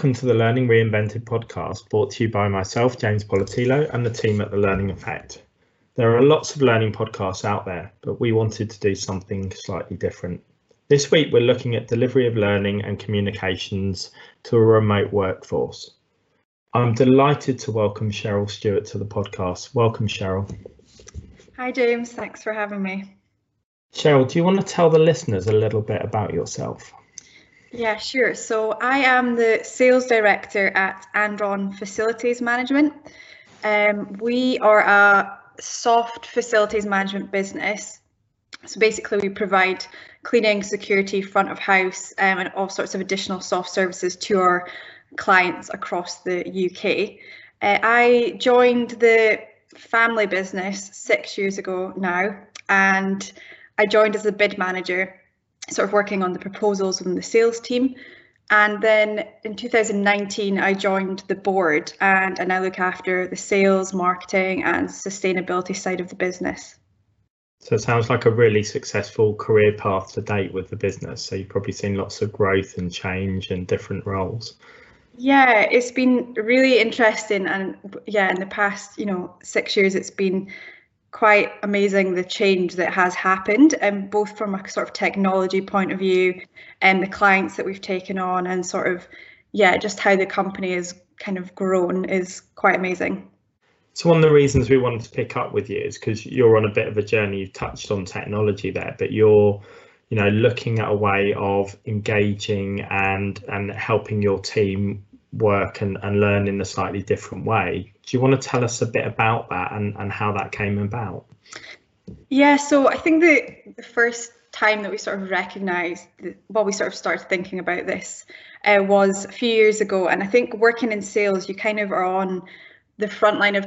Welcome to the Learning Reinvented podcast, brought to you by myself, James Poletyllo, and the team at The Learning Effect. There are lots of learning podcasts out there, but we wanted to do something slightly different. This week, we're looking at delivery of learning and communications to a remote workforce. I'm delighted to welcome Cheryl Stewart to the podcast. Welcome, Cheryl. Hi, James. Thanks for having me. Cheryl, do you want to tell the listeners a little bit about yourself? Yeah, sure. So I am the sales director at Andron Facilities Management. Um, we are a soft facilities management business. So basically, we provide cleaning, security, front of house, um, and all sorts of additional soft services to our clients across the UK. Uh, I joined the family business six years ago now, and I joined as a bid manager sort of working on the proposals within the sales team. And then in 2019, I joined the board and I now look after the sales, marketing, and sustainability side of the business. So it sounds like a really successful career path to date with the business. So you've probably seen lots of growth and change and different roles. Yeah, it's been really interesting. And yeah, in the past, you know, six years, it's been quite amazing the change that has happened and um, both from a sort of technology point of view and the clients that we've taken on and sort of yeah just how the company has kind of grown is quite amazing. So one of the reasons we wanted to pick up with you is because you're on a bit of a journey. You've touched on technology there but you're you know looking at a way of engaging and and helping your team work and, and learn in a slightly different way. Do you want to tell us a bit about that and, and how that came about? Yeah, so I think the, the first time that we sort of recognized, well, we sort of started thinking about this uh, was a few years ago. And I think working in sales, you kind of are on the front line of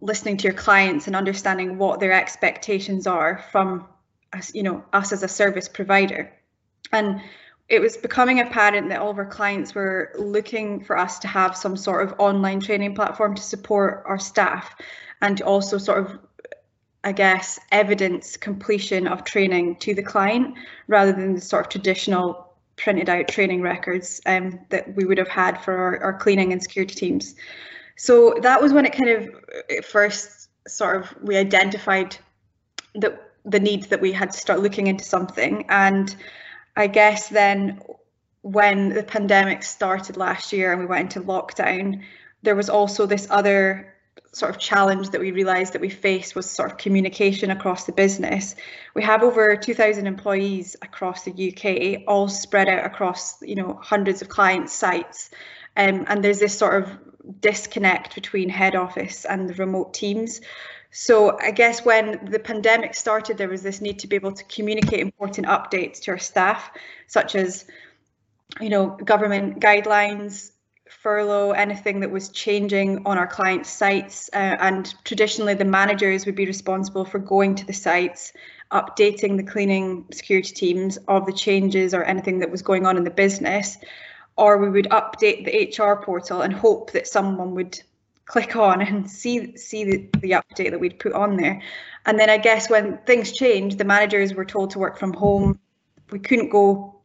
listening to your clients and understanding what their expectations are from us, you know, us as a service provider. And it was becoming apparent that all of our clients were looking for us to have some sort of online training platform to support our staff and to also sort of I guess evidence completion of training to the client rather than the sort of traditional printed out training records um, that we would have had for our, our cleaning and security teams. So that was when it kind of first sort of we identified that the need that we had to start looking into something and I guess then when the pandemic started last year and we went into lockdown, there was also this other sort of challenge that we realized that we faced was sort of communication across the business. We have over 2,000 employees across the UK, all spread out across you know hundreds of client sites, um, and there's this sort of disconnect between head office and the remote teams. So I guess when the pandemic started, there was this need to be able to communicate important updates to our staff, such as, you know, government guidelines, furlough, anything that was changing on our client sites. Uh, and traditionally, the managers would be responsible for going to the sites, updating the cleaning security teams of the changes or anything that was going on in the business. Or we would update the HR portal and hope that someone would click on and see see the, the update that we'd put on there. And then I guess when things changed, the managers were told to work from home. We couldn't go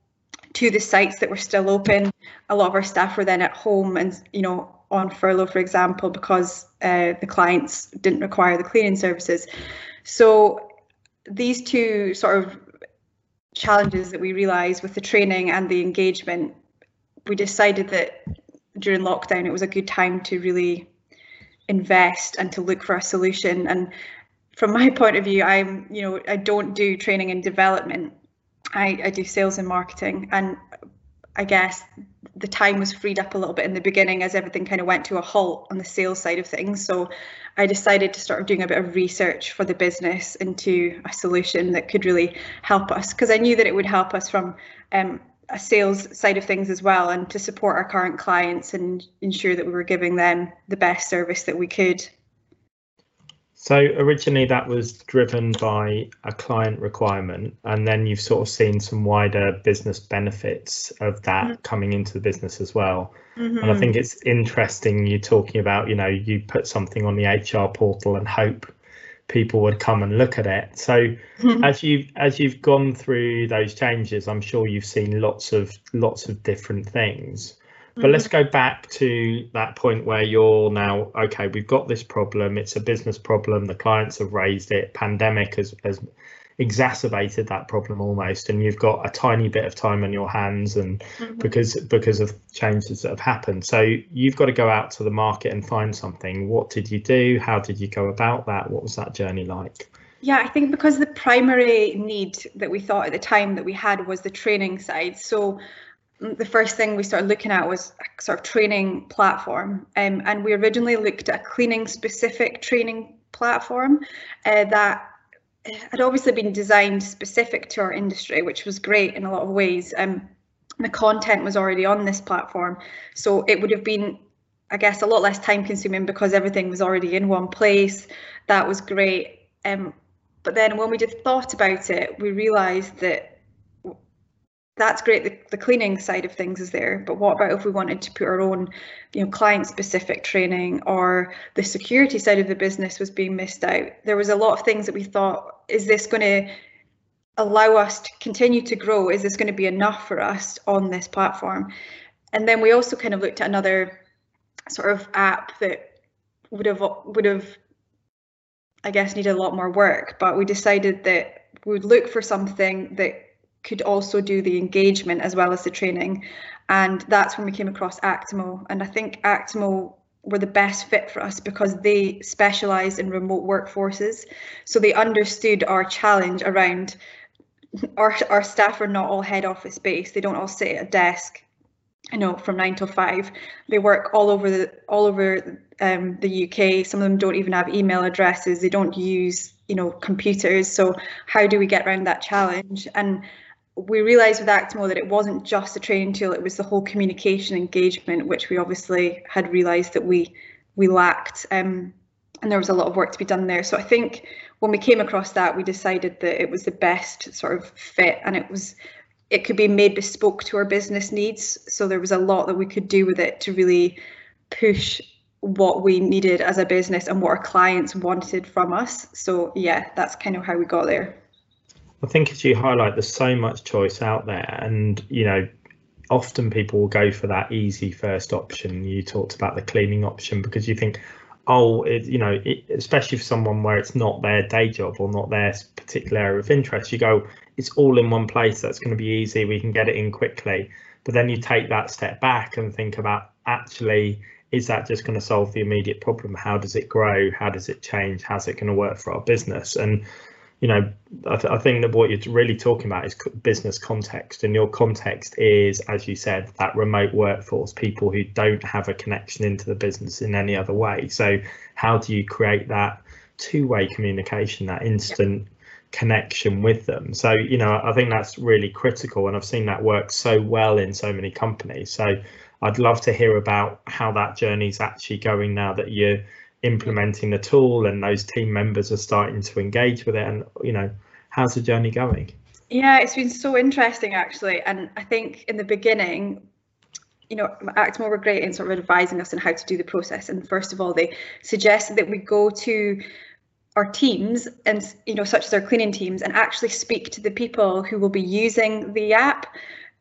to the sites that were still open. A lot of our staff were then at home and you know on furlough, for example, because uh, the clients didn't require the cleaning services. So these two sort of challenges that we realised with the training and the engagement, we decided that during lockdown it was a good time to really invest and to look for a solution. And from my point of view, I'm, you know, I don't do training and development. I, I do sales and marketing. And I guess the time was freed up a little bit in the beginning as everything kind of went to a halt on the sales side of things. So I decided to start doing a bit of research for the business into a solution that could really help us because I knew that it would help us from um, a sales side of things as well and to support our current clients and ensure that we were giving them the best service that we could. So originally that was driven by a client requirement and then you've sort of seen some wider business benefits of that mm -hmm. coming into the business as well. Mm -hmm. And I mm-hmm. think it's interesting you're talking about, you know, you put something on the HR portal and hope people would come and look at it. So as you as you've gone through those changes, I'm sure you've seen lots of lots of different things. But mm-hmm. let's go back to that point where you're now okay. We've got this problem. It's a business problem. The clients have raised it. Pandemic has has exacerbated that problem almost, and you've got a tiny bit of time on your hands, and mm-hmm. because because of changes that have happened. So you've got to go out to the market and find something. What did you do? How did you go about that? What was that journey like? Yeah, I think because the primary need that we thought at the time that we had was the training side. So mm, the first thing we started looking at was a sort of training platform. Um, and we originally looked at a cleaning specific training platform uh, that had obviously been designed specific to our industry, which was great in a lot of ways. Um, the content was already on this platform, so it would have been, I guess, a lot less time consuming because everything was already in one place. That was great. Um, but then when we just thought about it, we realised that that's great. The, the cleaning side of things is there, but what about if we wanted to put our own, you know, client-specific training or the security side of the business was being missed out? There was a lot of things that we thought, is this going to allow us to continue to grow? Is this going to be enough for us on this platform? And then we also kind of looked at another sort of app that would have would have I guess needed a lot more work, but we decided that we would look for something that could also do the engagement as well as the training. And that's when we came across Actimo. And I think Actimo were the best fit for us because they specialised in remote workforces. So they understood our challenge around our, our staff are not all head office based. They don't all sit at a desk you know from nine till five they work all over the all over um, the uk some of them don't even have email addresses they don't use you know computers so how do we get around that challenge and we realized with actimo that it wasn't just a training tool it was the whole communication engagement which we obviously had realized that we we lacked um, and there was a lot of work to be done there so i think when we came across that we decided that it was the best sort of fit and it was it could be made bespoke to our business needs. So there was a lot that we could do with it to really push what we needed as a business and what our clients wanted from us. So yeah, that's kind of how we got there. I think as you highlight, there's so much choice out there, and you know, often people will go for that easy first option. You talked about the cleaning option because you think, oh, it, you know, it, especially for someone where it's not their day job or not their particular area of interest, you go, it's all in one place. That's going to be easy. We can get it in quickly. But then you take that step back and think about actually, is that just going to solve the immediate problem? How does it grow? How does it change? How's it going to work for our business? And you know, I, th- I, think that what you're really talking about is business context, and your context is, as you said, that remote workforce, people who don't have a connection into the business in any other way. So, how do you create that two-way communication, that instant connection with them. So, you know, I think that's really critical. And I've seen that work so well in so many companies. So I'd love to hear about how that journey is actually going now that you're implementing the tool and those team members are starting to engage with it. And, you know, how's the journey going? Yeah, it's been so interesting actually. And I think in the beginning, you know, Actimo were great in sort of advising us on how to do the process. And first of all, they suggested that we go to our teams and you know such as our cleaning teams and actually speak to the people who will be using the app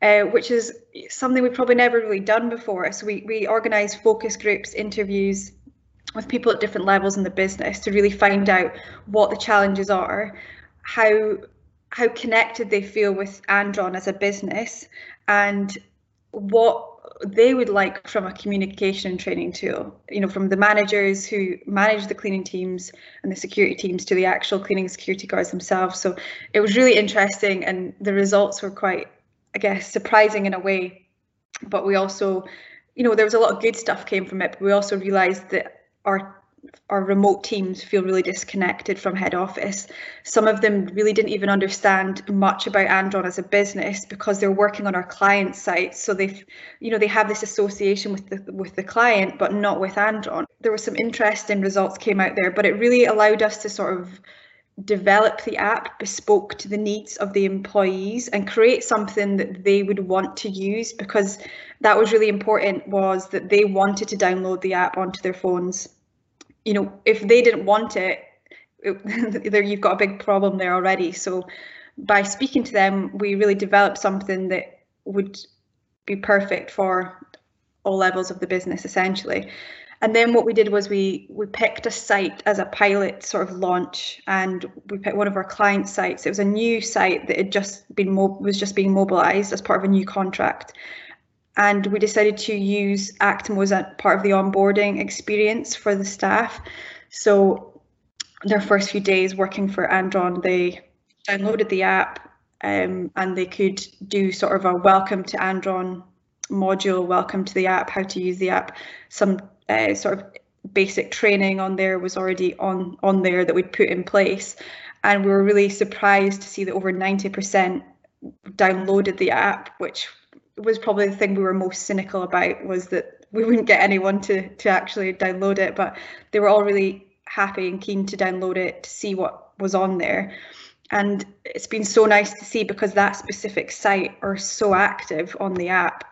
uh, which is something we've probably never really done before so we, we organize focus groups interviews with people at different levels in the business to really find out what the challenges are how how connected they feel with andron as a business and what they would like from a communication training tool, you know, from the managers who manage the cleaning teams and the security teams to the actual cleaning security guards themselves. So it was really interesting and the results were quite, I guess, surprising in a way. But we also, you know, there was a lot of good stuff came from it, but we also realized that our our remote teams feel really disconnected from head office. Some of them really didn't even understand much about Andron as a business because they're working on our client site. So they've, you know, they have this association with the with the client, but not with Andron. There were some interesting results came out there, but it really allowed us to sort of develop the app bespoke to the needs of the employees and create something that they would want to use because that was really important was that they wanted to download the app onto their phones you know, if they didn't want it, it there you've got a big problem there already. So by speaking to them, we really developed something that would be perfect for all levels of the business essentially. And then what we did was we we picked a site as a pilot sort of launch, and we picked one of our client sites. It was a new site that had just been was just being mobilised as part of a new contract, and we decided to use Actimo as a part of the onboarding experience for the staff. So their first few days working for Andron, they downloaded the app um, and they could do sort of a welcome to Andron module, welcome to the app, how to use the app, some uh, sort of basic training on there was already on on there that we'd put in place. And we were really surprised to see that over 90% downloaded the app which was probably the thing we were most cynical about was that we wouldn't get anyone to to actually download it. But they were all really happy and keen to download it to see what was on there. And it's been so nice to see because that specific site are so active on the app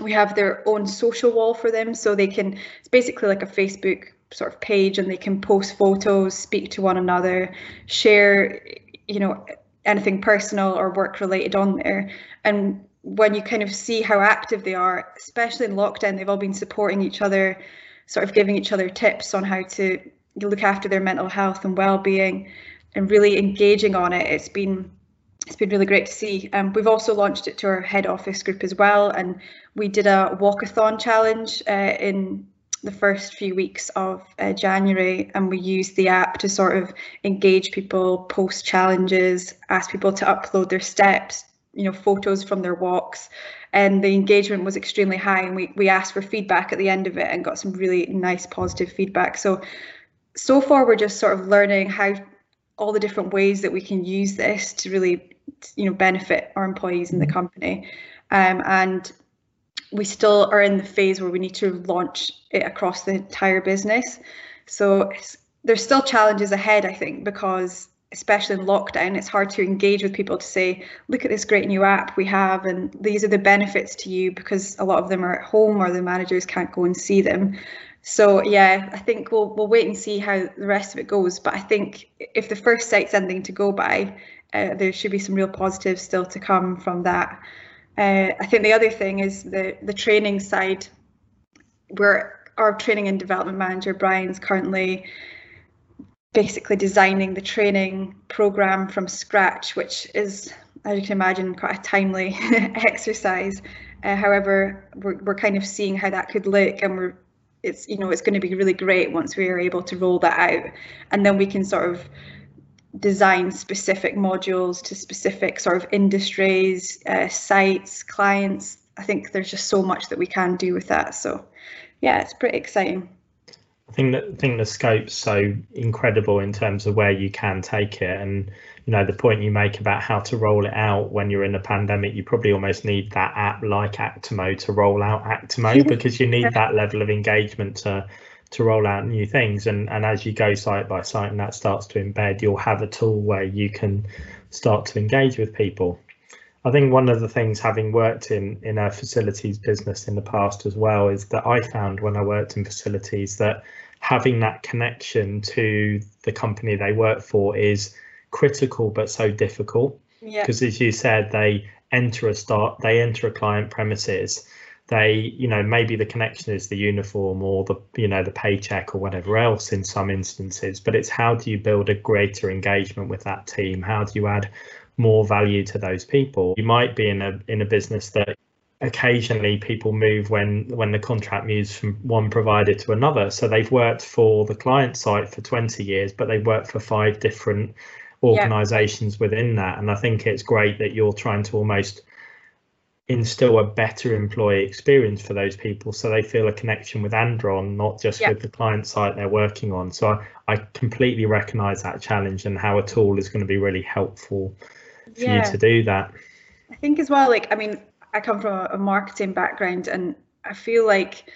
we have their own social wall for them. So they can it's basically like a facebook sort of page and they can post photos speak to one another share you know anything personal or work related on there. And when you kind of see how active they are especially in lockdown they've all been supporting each other sort of giving each other tips on how to look after their mental health and well-being and really engaging on it. It's been it's been really great to see. Um, we've also launched it to our head office group as well, and we did a walkathon challenge uh, in the first few weeks of uh, January, and we used the app to sort of engage people, post challenges, ask people to upload their steps, you know, photos from their walks, and the engagement was extremely high. And we we asked for feedback at the end of it and got some really nice positive feedback. So so far we're just sort of learning how all the different ways that we can use this to really you know benefit our employees in the mm-hmm. company um, and we still are in the phase where we need to launch it across the entire business so there's still challenges ahead i think because especially in lockdown it's hard to engage with people to say look at this great new app we have and these are the benefits to you because a lot of them are at home or the managers can't go and see them so yeah, I think we'll we'll wait and see how the rest of it goes. But I think if the first site's ending to go by, uh, there should be some real positives still to come from that. Uh, I think the other thing is the the training side, where our training and development manager Brian's currently basically designing the training program from scratch, which is, as you can imagine, quite a timely exercise. Uh, however, we're, we're kind of seeing how that could look, and we're it's you know it's going to be really great once we are able to roll that out, and then we can sort of design specific modules to specific sort of industries, uh, sites, clients. I think there's just so much that we can do with that. So yeah, it's pretty exciting. I think that I think the scope's so incredible in terms of where you can take it and you know the point you make about how to roll it out when you're in a pandemic you probably almost need that app like Actimo to roll out Actimo because you need that level of engagement to to roll out new things. And and as you go site by site and that starts to embed you'll have a tool where you can start to engage with people. I think one of the things having worked in in a facilities business in the past as well is that i found when i worked in facilities that having that connection to the company they work for is critical but so difficult. Because yeah. as you said they enter a start they enter a client premises they you know maybe the connection is the uniform or the you know the paycheck or whatever else in some instances but it's how do you build a greater engagement with that team? How do you add more value to those people? You might be in a in a business that occasionally people move when when the contract moves from one provider to another. So they've worked for the client site for 20 years but they work for five different organizations yeah. within that. And i think it's great that you're trying to almost instill a better employee experience for those people so they feel a connection with Andron, not just with the client site they're working on. So I, I, completely recognize that challenge and how a tool is going to be really helpful for yeah. you to do that. I think as well, like, I mean, I come from a, a marketing background and I feel like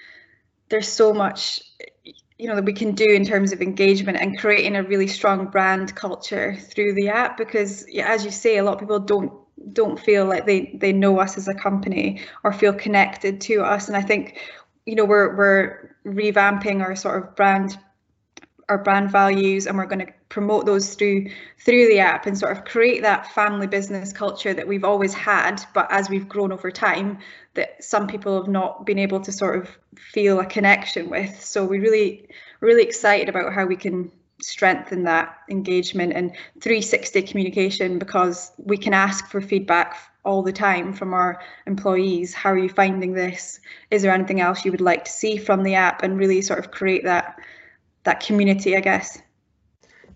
there's so much you know that we can do in terms of engagement and creating a really strong brand culture through the app because yeah, as you say a lot of people don't don't feel like they they know us as a company or feel connected to us. And i think you know we're we're revamping our sort of brand our brand values and we're going to promote those through through the app and sort of create that family business culture that we've always had but as we've grown over time that some people have not been able to sort of feel a connection with. So we really really excited about how we can strengthen that engagement and 360 communication because we can ask for feedback all the time from our employees how are you finding this is there anything else you would like to see from the app and really sort of create that that community i guess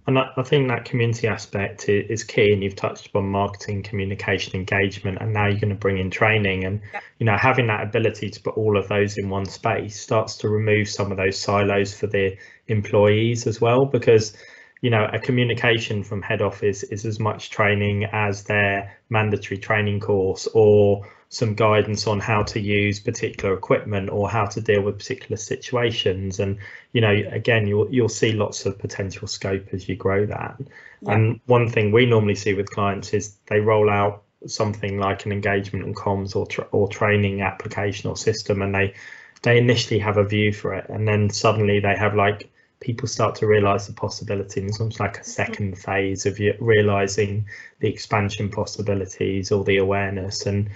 and I, think that community aspect is key, and you've touched upon marketing, communication, engagement, and now you're going to bring in training. And yeah. you know, having that ability to put all of those in one space starts to remove some of those silos for the employees as well, because you know, a communication from head office is as much training as their mandatory training course or some guidance on how to use particular equipment or how to deal with particular situations and you know again you'll you'll see lots of potential scope as you grow that yeah. and one thing we normally see with clients is they roll out something like an engagement and comms or tra- or training application or system and they they initially have a view for it and then suddenly they have like people start to realize the possibility and it's almost like a mm-hmm. second phase of realizing the expansion possibilities or the awareness and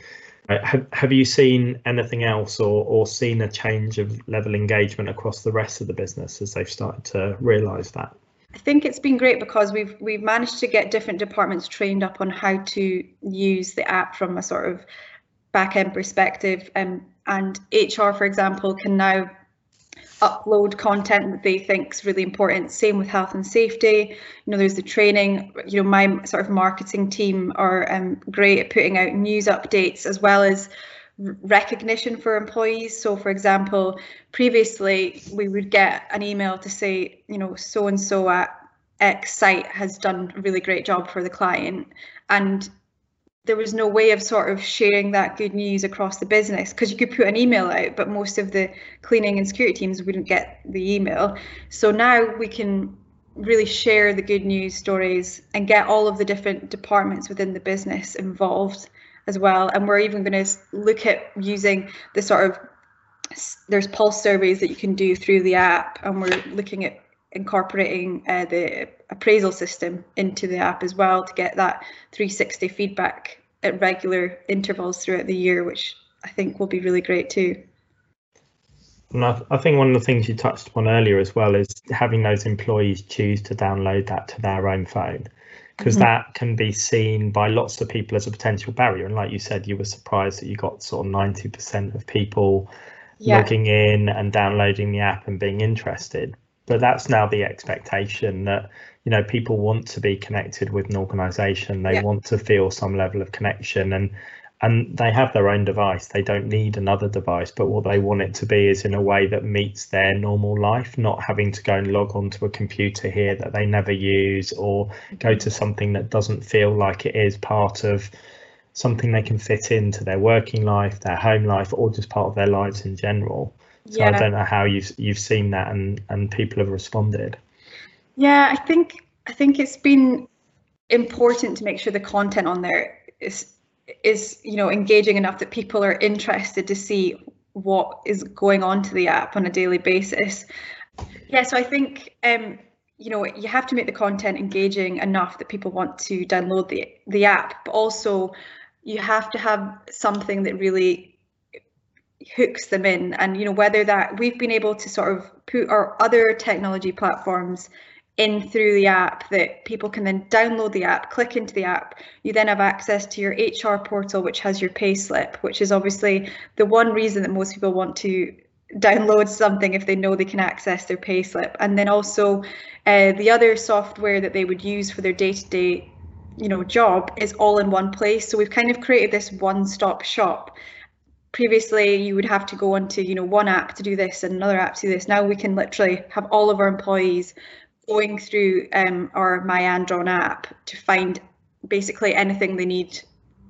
uh, have, have you seen anything else or, or seen a change of level engagement across the rest of the business as they've started to realize that? I think it's been great because we've we've managed to get different departments trained up on how to use the app from a sort of back end perspective. Um, and HR, for example, can now upload content that they think is really important. Same with health and safety. You know, there's the training. You know, my sort of marketing team are um, great at putting out news updates as well as recognition for employees. So, for example, previously we would get an email to say, you know, so and so at X site has done a really great job for the client, and there was no way of sort of sharing that good news across the business because you could put an email out, but most of the cleaning and security teams wouldn't get the email. So now we can really share the good news stories and get all of the different departments within the business involved as well. And we're even going to look at using the sort of there's pulse surveys that you can do through the app, and we're looking at incorporating uh, the appraisal system into the app as well to get that 360 feedback at regular intervals throughout the year, which I think will be really great too. And I, I think one of the things you touched upon earlier as well is having those employees choose to download that to their own phone because mm-hmm. that can be seen by lots of people as a potential barrier. And like you said, you were surprised that you got sort of 90% of people yeah. logging in and downloading the app and being interested but that's now the expectation that you know people want to be connected with an organization they yeah. want to feel some level of connection and and they have their own device they don't need another device but what they want it to be is in a way that meets their normal life not having to go and log onto a computer here that they never use or go mm-hmm. to something that doesn't feel like it is part of something they can fit into their working life their home life or just part of their lives in general so yeah. I don't know how you've you've seen that and and people have responded. Yeah, I think I think it's been important to make sure the content on there is is you know engaging enough that people are interested to see what is going on to the app on a daily basis. Yeah, so I think um, you know you have to make the content engaging enough that people want to download the the app, but also you have to have something that really hooks them in and you know whether that we've been able to sort of put our other technology platforms in through the app that people can then download the app click into the app. You then have access to your hr portal which has your pay slip which is obviously the one reason that most people want to download something if they know they can access their pay slip and then also uh, the other software that they would use for their day-to-day you know job is all in one place. So we've kind of created this one-stop shop. Previously you would have to go onto you know one app to do this and another app to do this. Now we can literally have all of our employees going through um, our my Andron app to find basically anything they need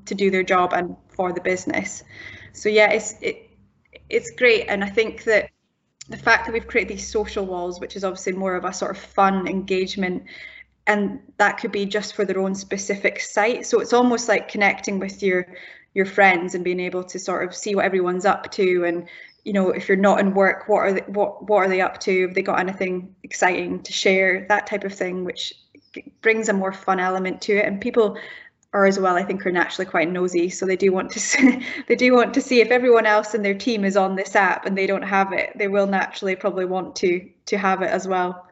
to do their job and for the business. So yeah it's it, it's great. And i think that the fact that we've created these social walls which is obviously more of a sort of fun engagement and that could be just for their own specific site. So it's almost like connecting with your your friends and being able to sort of see what everyone's up to and you know if you're not in work what are they what what are they up to? Have they got anything exciting to share? That type of thing which brings a more fun element to it. And people are as well i think are naturally quite nosy. So they do want to see, they do want to see if everyone else in their team is on this app and they don't have it they will naturally probably want to to have it as well.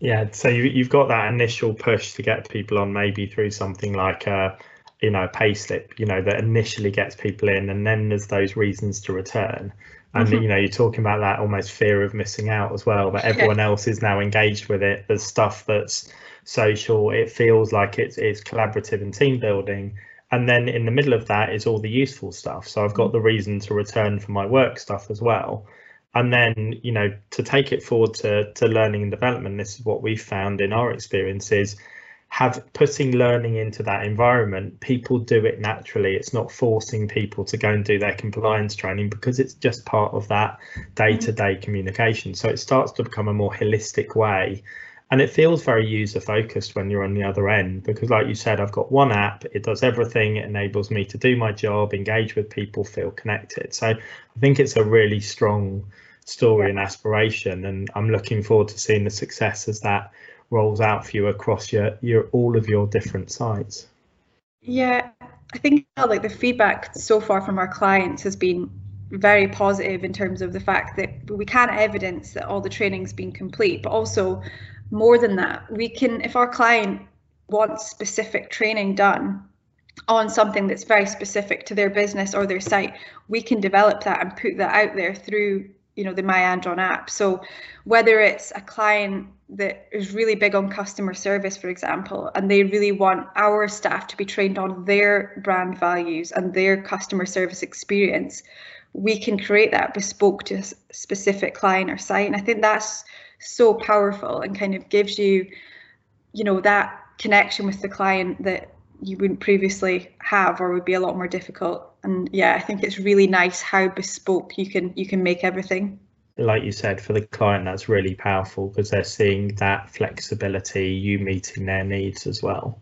Yeah so you, you've got that initial push to get people on maybe through something like a you know pay slip you know that initially gets people in and then there's those reasons to return and mm-hmm. you know you're talking about that almost fear of missing out as well but everyone yeah. else is now engaged with it there's stuff that's social. It feels like it's it's collaborative and team building. And then in the middle of that is all the useful stuff. So I've got mm. the reason to return for my work stuff as well. And then, you know, to take it forward to, to learning and development, this is what we've found in our experiences have putting learning into that environment people do it naturally. It's not forcing people to go and do their compliance training because it's just part of that mm-hmm. day-to-day communication. So it starts to become a more holistic way. And it feels very user focused when you're on the other end because like you said i've got one app. It does everything. It enables me to do my job engage with people feel connected. So i think it's a really strong story and aspiration and i'm looking forward to seeing the success as that rolls out for you across your your all of your different sites? Yeah i think like the feedback so far from our clients has been very positive in terms of the fact that we can't evidence that all the training's been complete, but also more than that, we can, if our client wants specific training done on something that's very specific to their business or their site, we can develop that and put that out there through you know the my Andron app. So whether it's a client that is really big on customer service, for example, and they really want our staff to be trained on their brand values and their customer service experience, we can create that bespoke to a specific client or site. And I think that's so powerful and kind of gives you, you know, that connection with the client that you wouldn't previously have or would be a lot more difficult. And yeah, I think it's really nice how bespoke you can you can make everything. Like you said, for the client, that's really powerful because they're seeing that flexibility, you meeting their needs as well.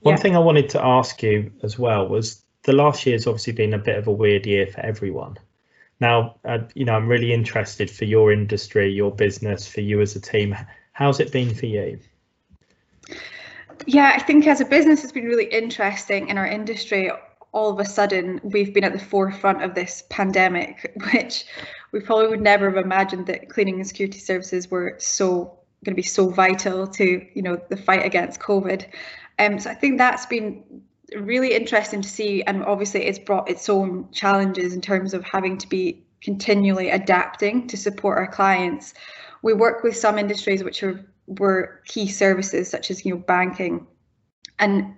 One yeah. thing I wanted to ask you as well was the last year has obviously been a bit of a weird year for everyone. Now, uh, you know, I'm really interested for your industry, your business, for you as a team. How's it been for you? Yeah, I think as a business, it's been really interesting in our industry. All of a sudden, we've been at the forefront of this pandemic, which we probably would never have imagined that cleaning and security services were so going to be so vital to, you know, the fight against COVID. Um, so I think that's been really interesting to see and obviously it's brought its own challenges in terms of having to be continually adapting to support our clients we work with some industries which are were key services such as you know banking and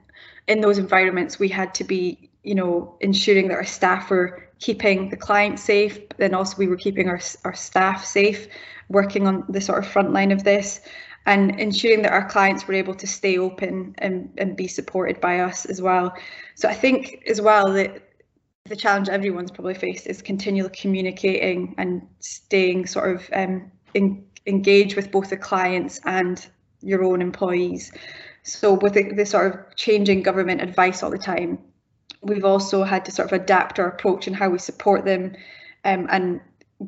in those environments we had to be you know ensuring that our staff were keeping the client safe then also we were keeping our, our staff safe working on the sort of front line of this and ensuring that our clients were able to stay open and, and be supported by us as well. So I think as well that the challenge everyone's probably faced is continually communicating and staying sort of um, in, engaged with both the clients and your own employees. So with the, the sort of changing government advice all the time, we've also had to sort of adapt our approach and how we support them um, and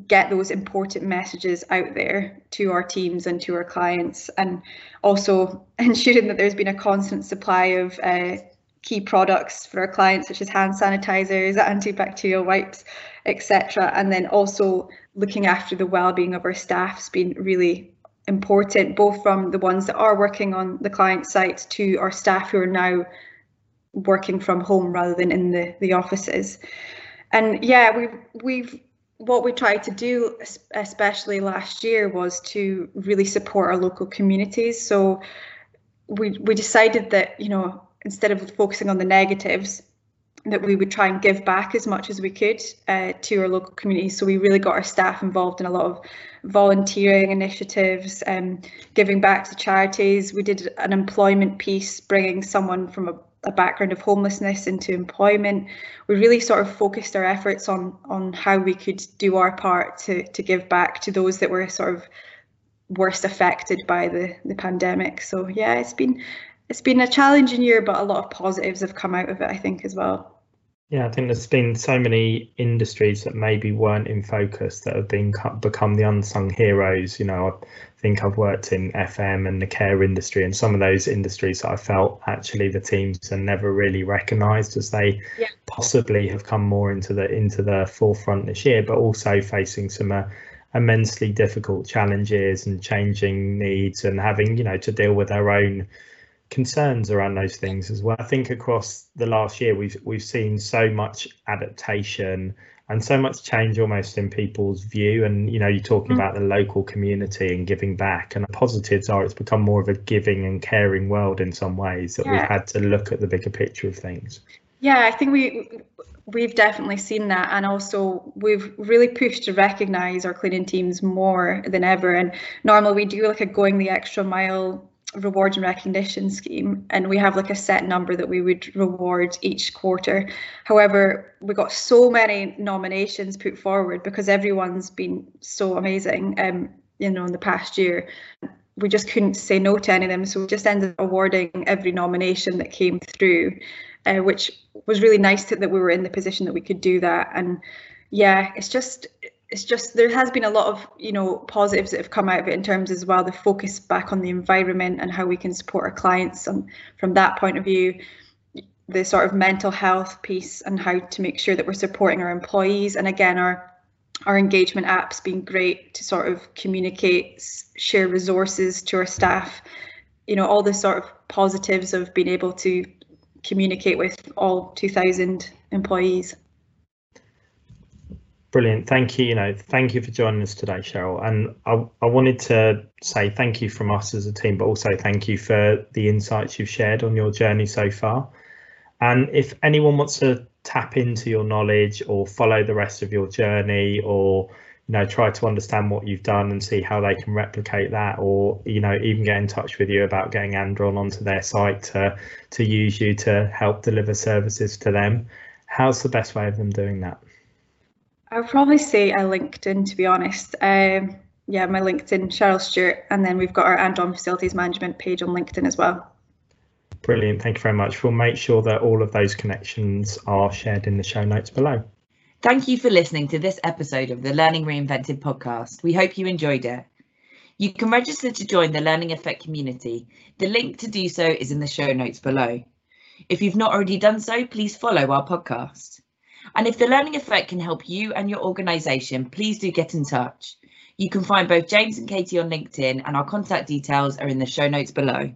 get those important messages out there to our teams and to our clients and also ensuring that there's been a constant supply of uh, key products for our clients such as hand sanitizers antibacterial wipes etc and then also looking after the well-being of our staff has been really important both from the ones that are working on the client sites to our staff who are now working from home rather than in the the offices and yeah we've we've what we tried to do, especially last year, was to really support our local communities. So we we decided that you know instead of focusing on the negatives, that we would try and give back as much as we could uh, to our local communities. So we really got our staff involved in a lot of volunteering initiatives, um, giving back to charities. We did an employment piece, bringing someone from a a background of homelessness into employment. We really sort of focused our efforts on on how we could do our part to to give back to those that were sort of worst affected by the the pandemic. So yeah, it's been it's been a challenging year, but a lot of positives have come out of it, I think, as well. Yeah, I think there's been so many industries that maybe weren't in focus that have been become the unsung heroes. You know, I think I've worked in FM and the care industry, and some of those industries that I felt actually the teams are never really recognised as they yeah. possibly have come more into the into the forefront this year, but also facing some uh, immensely difficult challenges and changing needs and having you know to deal with their own concerns around those things as well. I think across the last year we've we've seen so much adaptation and so much change almost in people's view and you know you're talking mm. about the local community and giving back and the positives are it's become more of a giving and caring world in some ways that yeah. we've had to look at the bigger picture of things. Yeah, I think we we've definitely seen that and also we've really pushed to recognize our cleaning teams more than ever and normally we do like a going the extra mile reward and recognition scheme and we have like a set number that we would reward each quarter. However we got so many nominations put forward because everyone's been so amazing um you know in the past year. We just couldn't say no to any of them so we just ended up awarding every nomination that came through uh, which was really nice to, that we were in the position that we could do that. And yeah it's just it's just there has been a lot of you know positives that have come out of it in terms as well the focus back on the environment and how we can support our clients and from that point of view the sort of mental health piece and how to make sure that we're supporting our employees. And again our our engagement apps being great to sort of communicate share resources to our staff. You know all the sort of positives of being able to communicate with all 2000 employees Brilliant. Thank you. You know, thank you for joining us today, Cheryl. And I, I wanted to say thank you from us as a team, but also thank you for the insights you've shared on your journey so far. And if anyone wants to tap into your knowledge or follow the rest of your journey or you know try to understand what you've done and see how they can replicate that or you know even get in touch with you about getting Andron onto their site to to use you to help deliver services to them how's the best way of them doing that I would probably say a LinkedIn, to be honest. Um, yeah, my LinkedIn, Cheryl Stewart, and then we've got our Andron Facilities Management page on LinkedIn as well. Brilliant, thank you very much. We'll make sure that all of those connections are shared in the show notes below. Thank you for listening to this episode of the Learning Reinvented podcast. We hope you enjoyed it. You can register to join the Learning Effect community. The link to do so is in the show notes below. If you've not already done so, please follow our podcast. And if the learning effect can help you and your organisation, please do get in touch. You can find both James and Katie on LinkedIn, and our contact details are in the show notes below.